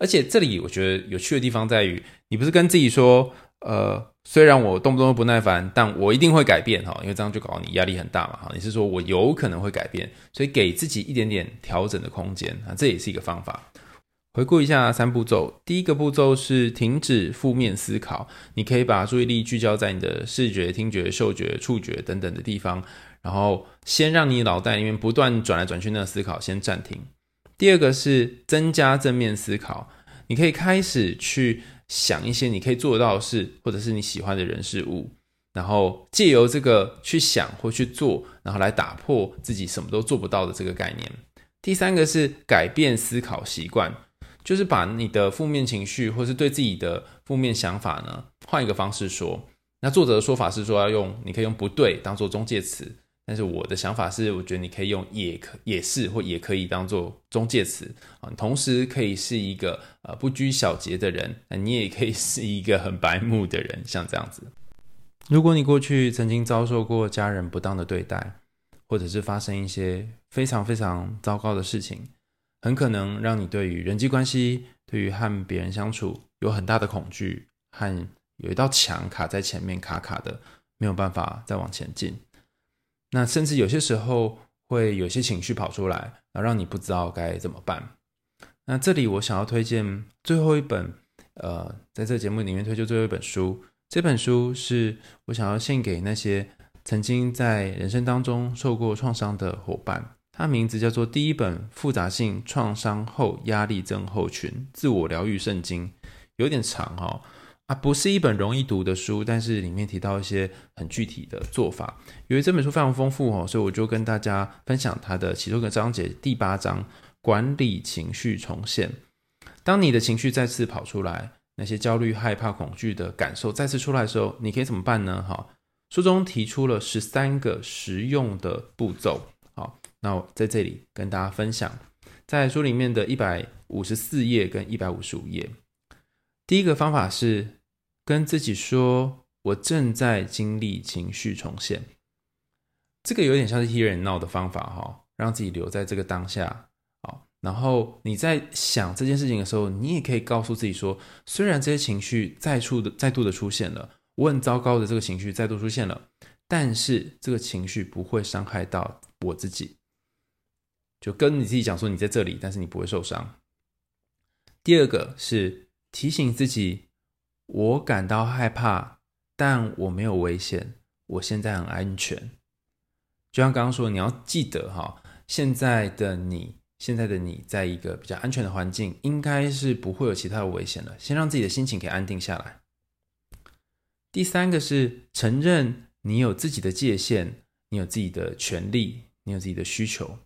而且这里我觉得有趣的地方在于，你不是跟自己说，呃。虽然我动不动不耐烦，但我一定会改变哈，因为这样就搞你压力很大嘛哈。你是说我有可能会改变，所以给自己一点点调整的空间啊，这也是一个方法。回顾一下三步骤，第一个步骤是停止负面思考，你可以把注意力聚焦在你的视觉、听觉、嗅觉、触觉等等的地方，然后先让你脑袋里面不断转来转去那个思考先暂停。第二个是增加正面思考，你可以开始去。想一些你可以做得到的事，或者是你喜欢的人事物，然后借由这个去想或去做，然后来打破自己什么都做不到的这个概念。第三个是改变思考习惯，就是把你的负面情绪或是对自己的负面想法呢，换一个方式说。那作者的说法是说要用，你可以用不对当做中介词。但是我的想法是，我觉得你可以用也可也是或也可以当做中介词啊，同时可以是一个呃不拘小节的人，那你也可以是一个很白目的人，像这样子。如果你过去曾经遭受过家人不当的对待，或者是发生一些非常非常糟糕的事情，很可能让你对于人际关系、对于和别人相处有很大的恐惧，和有一道墙卡在前面，卡卡的，没有办法再往前进。那甚至有些时候会有些情绪跑出来，然后让你不知道该怎么办。那这里我想要推荐最后一本，呃，在这个节目里面推荐最后一本书。这本书是我想要献给那些曾经在人生当中受过创伤的伙伴。它名字叫做《第一本复杂性创伤后压力症候群自我疗愈圣经》，有点长哦。啊，不是一本容易读的书，但是里面提到一些很具体的做法。由于这本书非常丰富哦，所以我就跟大家分享它的其中一个章节，第八章“管理情绪重现”。当你的情绪再次跑出来，那些焦虑、害怕、恐惧的感受再次出来的时候，你可以怎么办呢？哈，书中提出了十三个实用的步骤。好，那我在这里跟大家分享，在书里面的一百五十四页跟一百五十五页，第一个方法是。跟自己说，我正在经历情绪重现，这个有点像是 Here and Now 的方法哈，让自己留在这个当下。好，然后你在想这件事情的时候，你也可以告诉自己说，虽然这些情绪再出的再度的出现了，我很糟糕的这个情绪再度出现了，但是这个情绪不会伤害到我自己。就跟你自己讲说，你在这里，但是你不会受伤。第二个是提醒自己。我感到害怕，但我没有危险，我现在很安全。就像刚刚说，你要记得哈，现在的你，现在的你，在一个比较安全的环境，应该是不会有其他的危险的。先让自己的心情可以安定下来。第三个是承认你有自己的界限，你有自己的权利，你有自己的需求。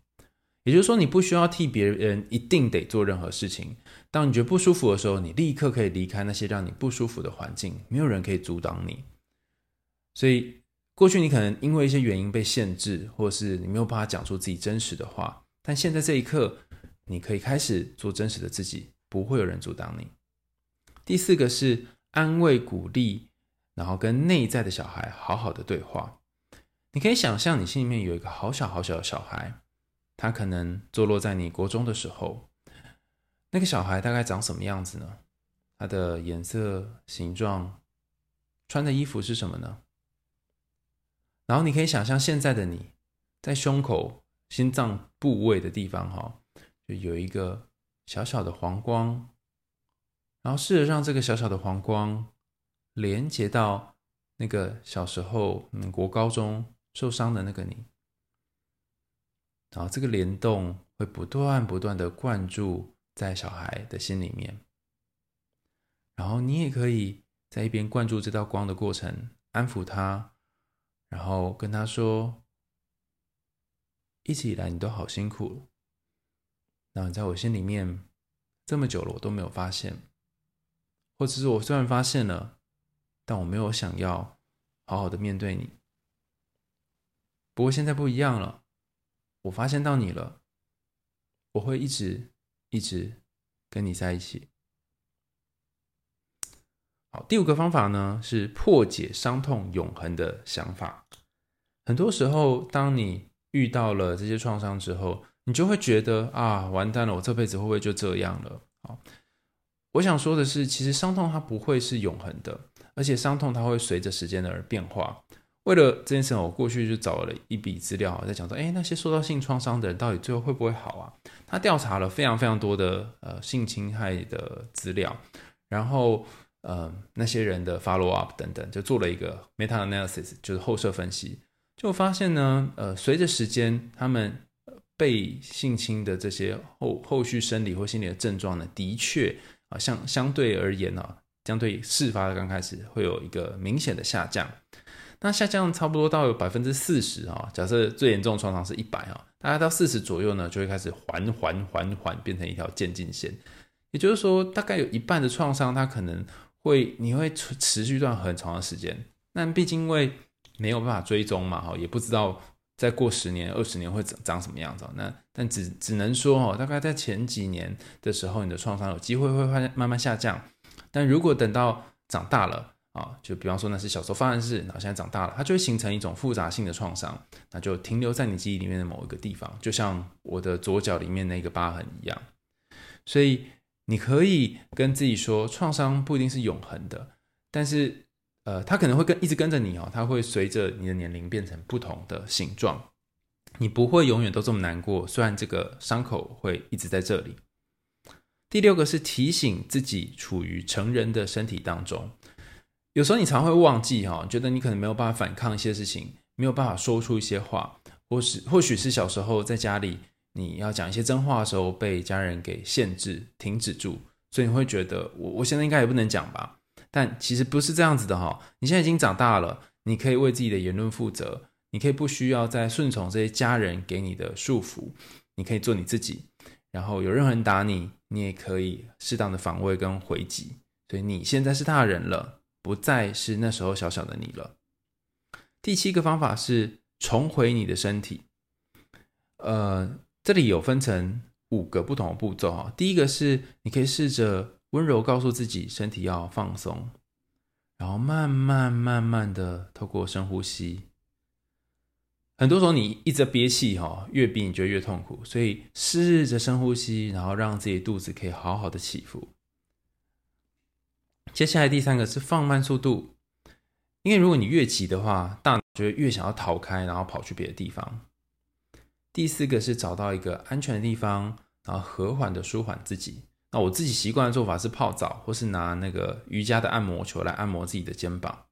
也就是说，你不需要替别人一定得做任何事情。当你觉得不舒服的时候，你立刻可以离开那些让你不舒服的环境，没有人可以阻挡你。所以，过去你可能因为一些原因被限制，或是你没有办法讲出自己真实的话，但现在这一刻，你可以开始做真实的自己，不会有人阻挡你。第四个是安慰鼓励，然后跟内在的小孩好好的对话。你可以想象你心里面有一个好小好小的小孩。他可能坐落在你国中的时候，那个小孩大概长什么样子呢？他的颜色、形状、穿的衣服是什么呢？然后你可以想象现在的你，在胸口、心脏部位的地方，哈，就有一个小小的黄光，然后试着让这个小小的黄光连接到那个小时候，嗯，国高中受伤的那个你。然后这个联动会不断不断的灌注在小孩的心里面，然后你也可以在一边灌注这道光的过程，安抚他，然后跟他说：“一直以来你都好辛苦，然后你在我心里面这么久了，我都没有发现，或者是我虽然发现了，但我没有想要好好的面对你。不过现在不一样了。”我发现到你了，我会一直一直跟你在一起。好，第五个方法呢，是破解伤痛永恒的想法。很多时候，当你遇到了这些创伤之后，你就会觉得啊，完蛋了，我这辈子会不会就这样了？好，我想说的是，其实伤痛它不会是永恒的，而且伤痛它会随着时间而变化。为了这件事，我过去就找了一笔资料，在讲说，哎，那些受到性创伤的人到底最后会不会好啊？他调查了非常非常多的呃性侵害的资料，然后呃那些人的 follow up 等等，就做了一个 meta analysis，就是后设分析，就发现呢，呃，随着时间，他们被性侵的这些后后续生理或心理的症状呢，的确啊，相相对而言呢，相对事发的刚开始会有一个明显的下降。那下降差不多到有百分之四十啊，假设最严重创伤是一百啊，大概到四十左右呢，就会开始缓缓缓缓变成一条渐进线。也就是说，大概有一半的创伤，它可能会你会持续一段很长的时间。那毕竟因为没有办法追踪嘛，哈，也不知道再过十年、二十年会长长什么样子。那但只只能说哦，大概在前几年的时候，你的创伤有机会会慢慢下降。但如果等到长大了，啊，就比方说那是小时候发生的事，然后现在长大了，它就会形成一种复杂性的创伤，那就停留在你记忆里面的某一个地方，就像我的左脚里面那个疤痕一样。所以你可以跟自己说，创伤不一定是永恒的，但是呃，它可能会跟一直跟着你哦，它会随着你的年龄变成不同的形状，你不会永远都这么难过，虽然这个伤口会一直在这里。第六个是提醒自己处于成人的身体当中。有时候你常会忘记哈，觉得你可能没有办法反抗一些事情，没有办法说出一些话，或是或许是小时候在家里你要讲一些真话的时候被家人给限制、停止住，所以你会觉得我我现在应该也不能讲吧？但其实不是这样子的哈，你现在已经长大了，你可以为自己的言论负责，你可以不需要再顺从这些家人给你的束缚，你可以做你自己，然后有任何人打你，你也可以适当的防卫跟回击，所以你现在是大人了。不再是那时候小小的你了。第七个方法是重回你的身体。呃，这里有分成五个不同的步骤哈。第一个是你可以试着温柔告诉自己身体要放松，然后慢慢慢慢的透过深呼吸。很多时候你一直憋气哈，越憋你就越痛苦，所以试着深呼吸，然后让自己肚子可以好好的起伏。接下来第三个是放慢速度，因为如果你越急的话，大脑就会越想要逃开，然后跑去别的地方。第四个是找到一个安全的地方，然后和缓的舒缓自己。那我自己习惯的做法是泡澡，或是拿那个瑜伽的按摩球来按摩自己的肩膀。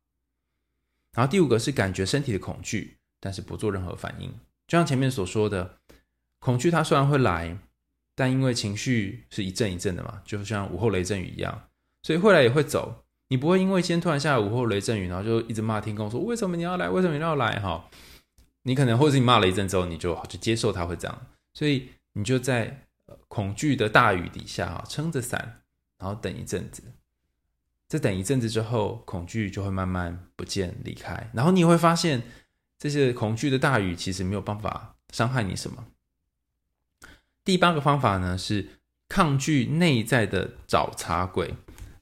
然后第五个是感觉身体的恐惧，但是不做任何反应。就像前面所说的，恐惧它虽然会来，但因为情绪是一阵一阵的嘛，就像午后雷阵雨一样。所以会来也会走，你不会因为今天突然下午后雷阵雨，然后就一直骂天空说为什么你要来，为什么你要来哈？你可能或者你骂了一阵之后，你就就接受它会这样。所以你就在恐惧的大雨底下啊，撑着伞，然后等一阵子。再等一阵子之后，恐惧就会慢慢不见离开，然后你会发现，这些恐惧的大雨其实没有办法伤害你什么。第八个方法呢，是抗拒内在的找茬鬼，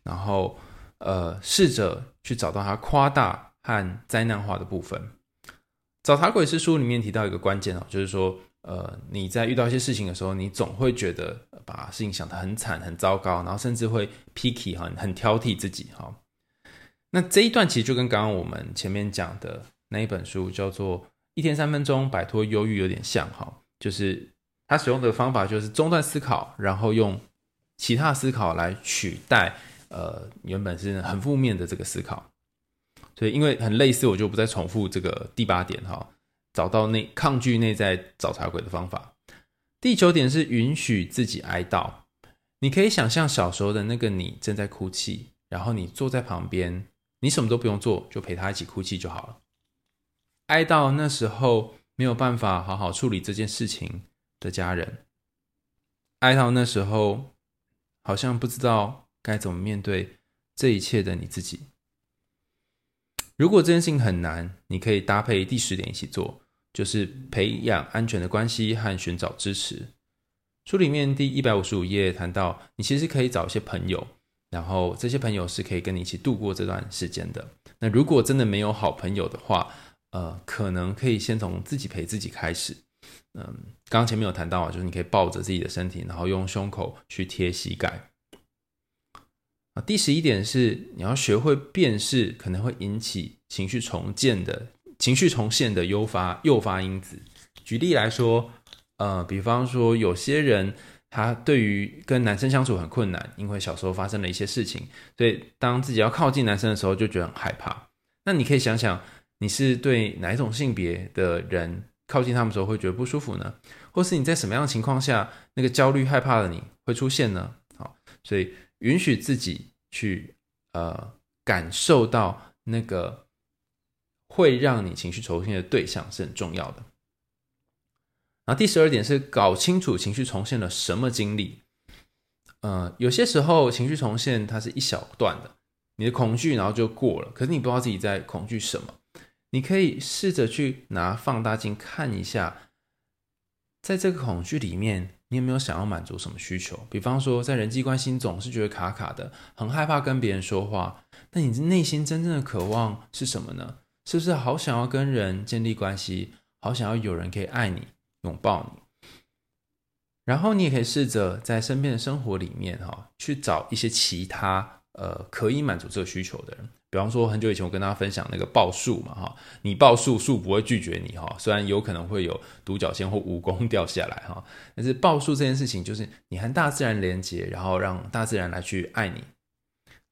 然后呃，试着去找到它夸大和灾难化的部分。找茬鬼是书里面提到一个关键哦，就是说，呃，你在遇到一些事情的时候，你总会觉得把事情想得很惨、很糟糕，然后甚至会 picky 哈，很挑剔自己哈。那这一段其实就跟刚刚我们前面讲的那一本书叫做《一天三分钟摆脱忧郁》有点像哈，就是他使用的方法就是中断思考，然后用其他思考来取代呃原本是很负面的这个思考。所以，因为很类似，我就不再重复这个第八点哈。找到内抗拒内在找茬鬼的方法。第九点是允许自己哀悼。你可以想象小时候的那个你正在哭泣，然后你坐在旁边，你什么都不用做，就陪他一起哭泣就好了。哀悼那时候没有办法好好处理这件事情的家人，哀悼那时候好像不知道该怎么面对这一切的你自己。如果这件事情很难，你可以搭配第十点一起做，就是培养安全的关系和寻找支持。书里面第一百五十五页谈到，你其实可以找一些朋友，然后这些朋友是可以跟你一起度过这段时间的。那如果真的没有好朋友的话，呃，可能可以先从自己陪自己开始。嗯，刚刚前面有谈到啊，就是你可以抱着自己的身体，然后用胸口去贴膝盖。啊，第十一点是你要学会辨识可能会引起情绪重建的情绪重现的诱发诱发因子。举例来说，呃，比方说有些人他对于跟男生相处很困难，因为小时候发生了一些事情，所以当自己要靠近男生的时候就觉得很害怕。那你可以想想，你是对哪一种性别的人靠近他们时候会觉得不舒服呢？或是你在什么样的情况下那个焦虑害怕的你会出现呢？好，所以。允许自己去呃感受到那个会让你情绪重现的对象是很重要的。然后第十二点是搞清楚情绪重现了什么经历。呃，有些时候情绪重现它是一小段的，你的恐惧然后就过了，可是你不知道自己在恐惧什么。你可以试着去拿放大镜看一下，在这个恐惧里面。你有没有想要满足什么需求？比方说，在人际关系总是觉得卡卡的，很害怕跟别人说话。那你内心真正的渴望是什么呢？是不是好想要跟人建立关系，好想要有人可以爱你、拥抱你？然后你也可以试着在身边的生活里面，哈，去找一些其他呃可以满足这个需求的人。比方说，很久以前我跟大家分享那个报树嘛，哈，你报树，树不会拒绝你，哈，虽然有可能会有独角仙或蜈蚣掉下来，哈，但是报树这件事情就是你和大自然连接，然后让大自然来去爱你。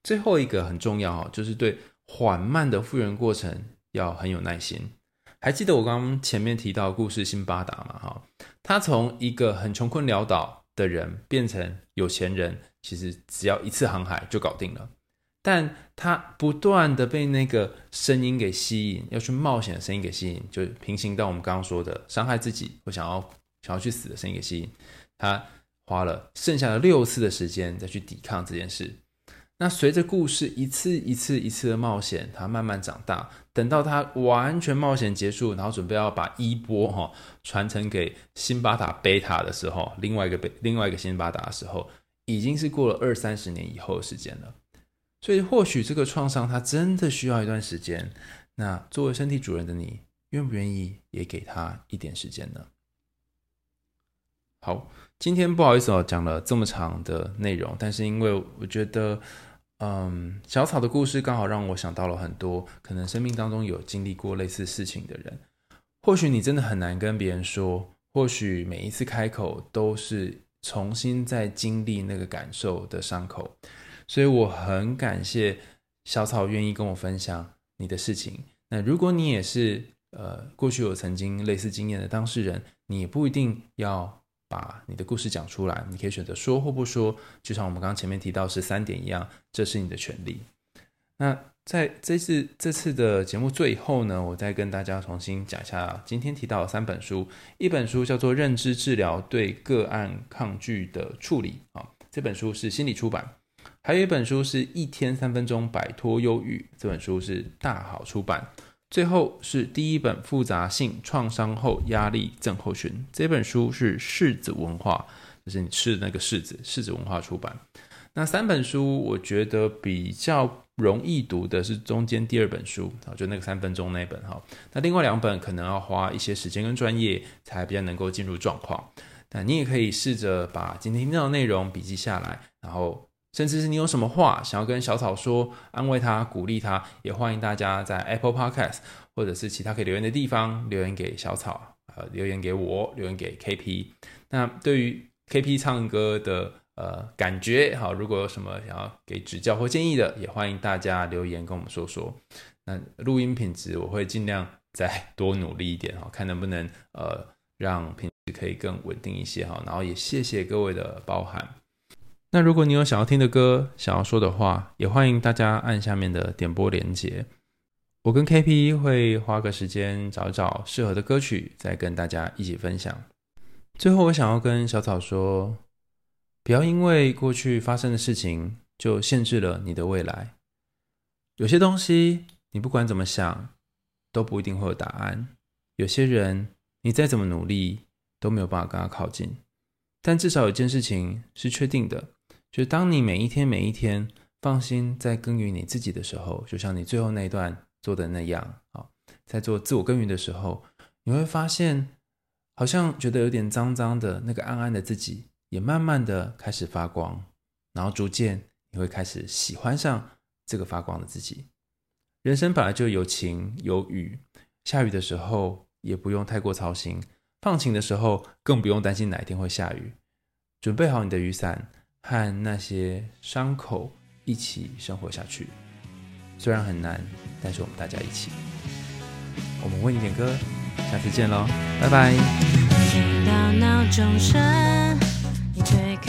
最后一个很重要，哈，就是对缓慢的复原过程要很有耐心。还记得我刚刚前面提到故事辛巴达嘛，哈，他从一个很穷困潦倒的人变成有钱人，其实只要一次航海就搞定了。但他不断的被那个声音给吸引，要去冒险的声音给吸引，就平行到我们刚刚说的伤害自己或想要想要去死的声音给吸引。他花了剩下的六次的时间再去抵抗这件事。那随着故事一次一次一次的冒险，他慢慢长大。等到他完全冒险结束，然后准备要把衣钵哈传承给辛巴达贝塔的时候，另外一个贝另外一个辛巴达的时候，已经是过了二三十年以后的时间了。所以，或许这个创伤它真的需要一段时间。那作为身体主人的你，愿不愿意也给他一点时间呢？好，今天不好意思哦，讲了这么长的内容，但是因为我觉得，嗯，小草的故事刚好让我想到了很多可能生命当中有经历过类似事情的人。或许你真的很难跟别人说，或许每一次开口都是重新再经历那个感受的伤口。所以我很感谢小草愿意跟我分享你的事情。那如果你也是呃过去有曾经类似经验的当事人，你也不一定要把你的故事讲出来，你可以选择说或不说，就像我们刚刚前面提到十三点一样，这是你的权利。那在这次这次的节目最后呢，我再跟大家重新讲一下今天提到的三本书，一本书叫做《认知治疗对个案抗拒的处理》啊，这本书是心理出版。还有一本书是一天三分钟摆脱忧郁，这本书是大好出版。最后是第一本复杂性创伤后压力症候群，这本书是柿子文化，就是你吃的那个柿子，柿子文化出版。那三本书我觉得比较容易读的是中间第二本书啊，就那个三分钟那本哈。那另外两本可能要花一些时间跟专业才比较能够进入状况。那你也可以试着把今天听到的内容笔记下来，然后。甚至是你有什么话想要跟小草说，安慰他、鼓励他，也欢迎大家在 Apple Podcast 或者是其他可以留言的地方留言给小草，呃，留言给我，留言给 KP。那对于 KP 唱歌的呃感觉，好，如果有什么想要给指教或建议的，也欢迎大家留言跟我们说说。那录音品质我会尽量再多努力一点哈，看能不能呃让品质可以更稳定一些哈。然后也谢谢各位的包涵。那如果你有想要听的歌，想要说的话，也欢迎大家按下面的点播连接。我跟 KP 会花个时间找找适合的歌曲，再跟大家一起分享。最后，我想要跟小草说，不要因为过去发生的事情就限制了你的未来。有些东西你不管怎么想，都不一定会有答案。有些人你再怎么努力，都没有办法跟他靠近。但至少有件事情是确定的。就是当你每一天每一天放心在耕耘你自己的时候，就像你最后那一段做的那样啊，在做自我耕耘的时候，你会发现，好像觉得有点脏脏的那个暗暗的自己，也慢慢的开始发光，然后逐渐你会开始喜欢上这个发光的自己。人生本来就有晴有雨，下雨的时候也不用太过操心，放晴的时候更不用担心哪一天会下雨。准备好你的雨伞。和那些伤口一起生活下去，虽然很难，但是我们大家一起。我们为你点歌，下次见喽，拜拜。听到闹钟声，你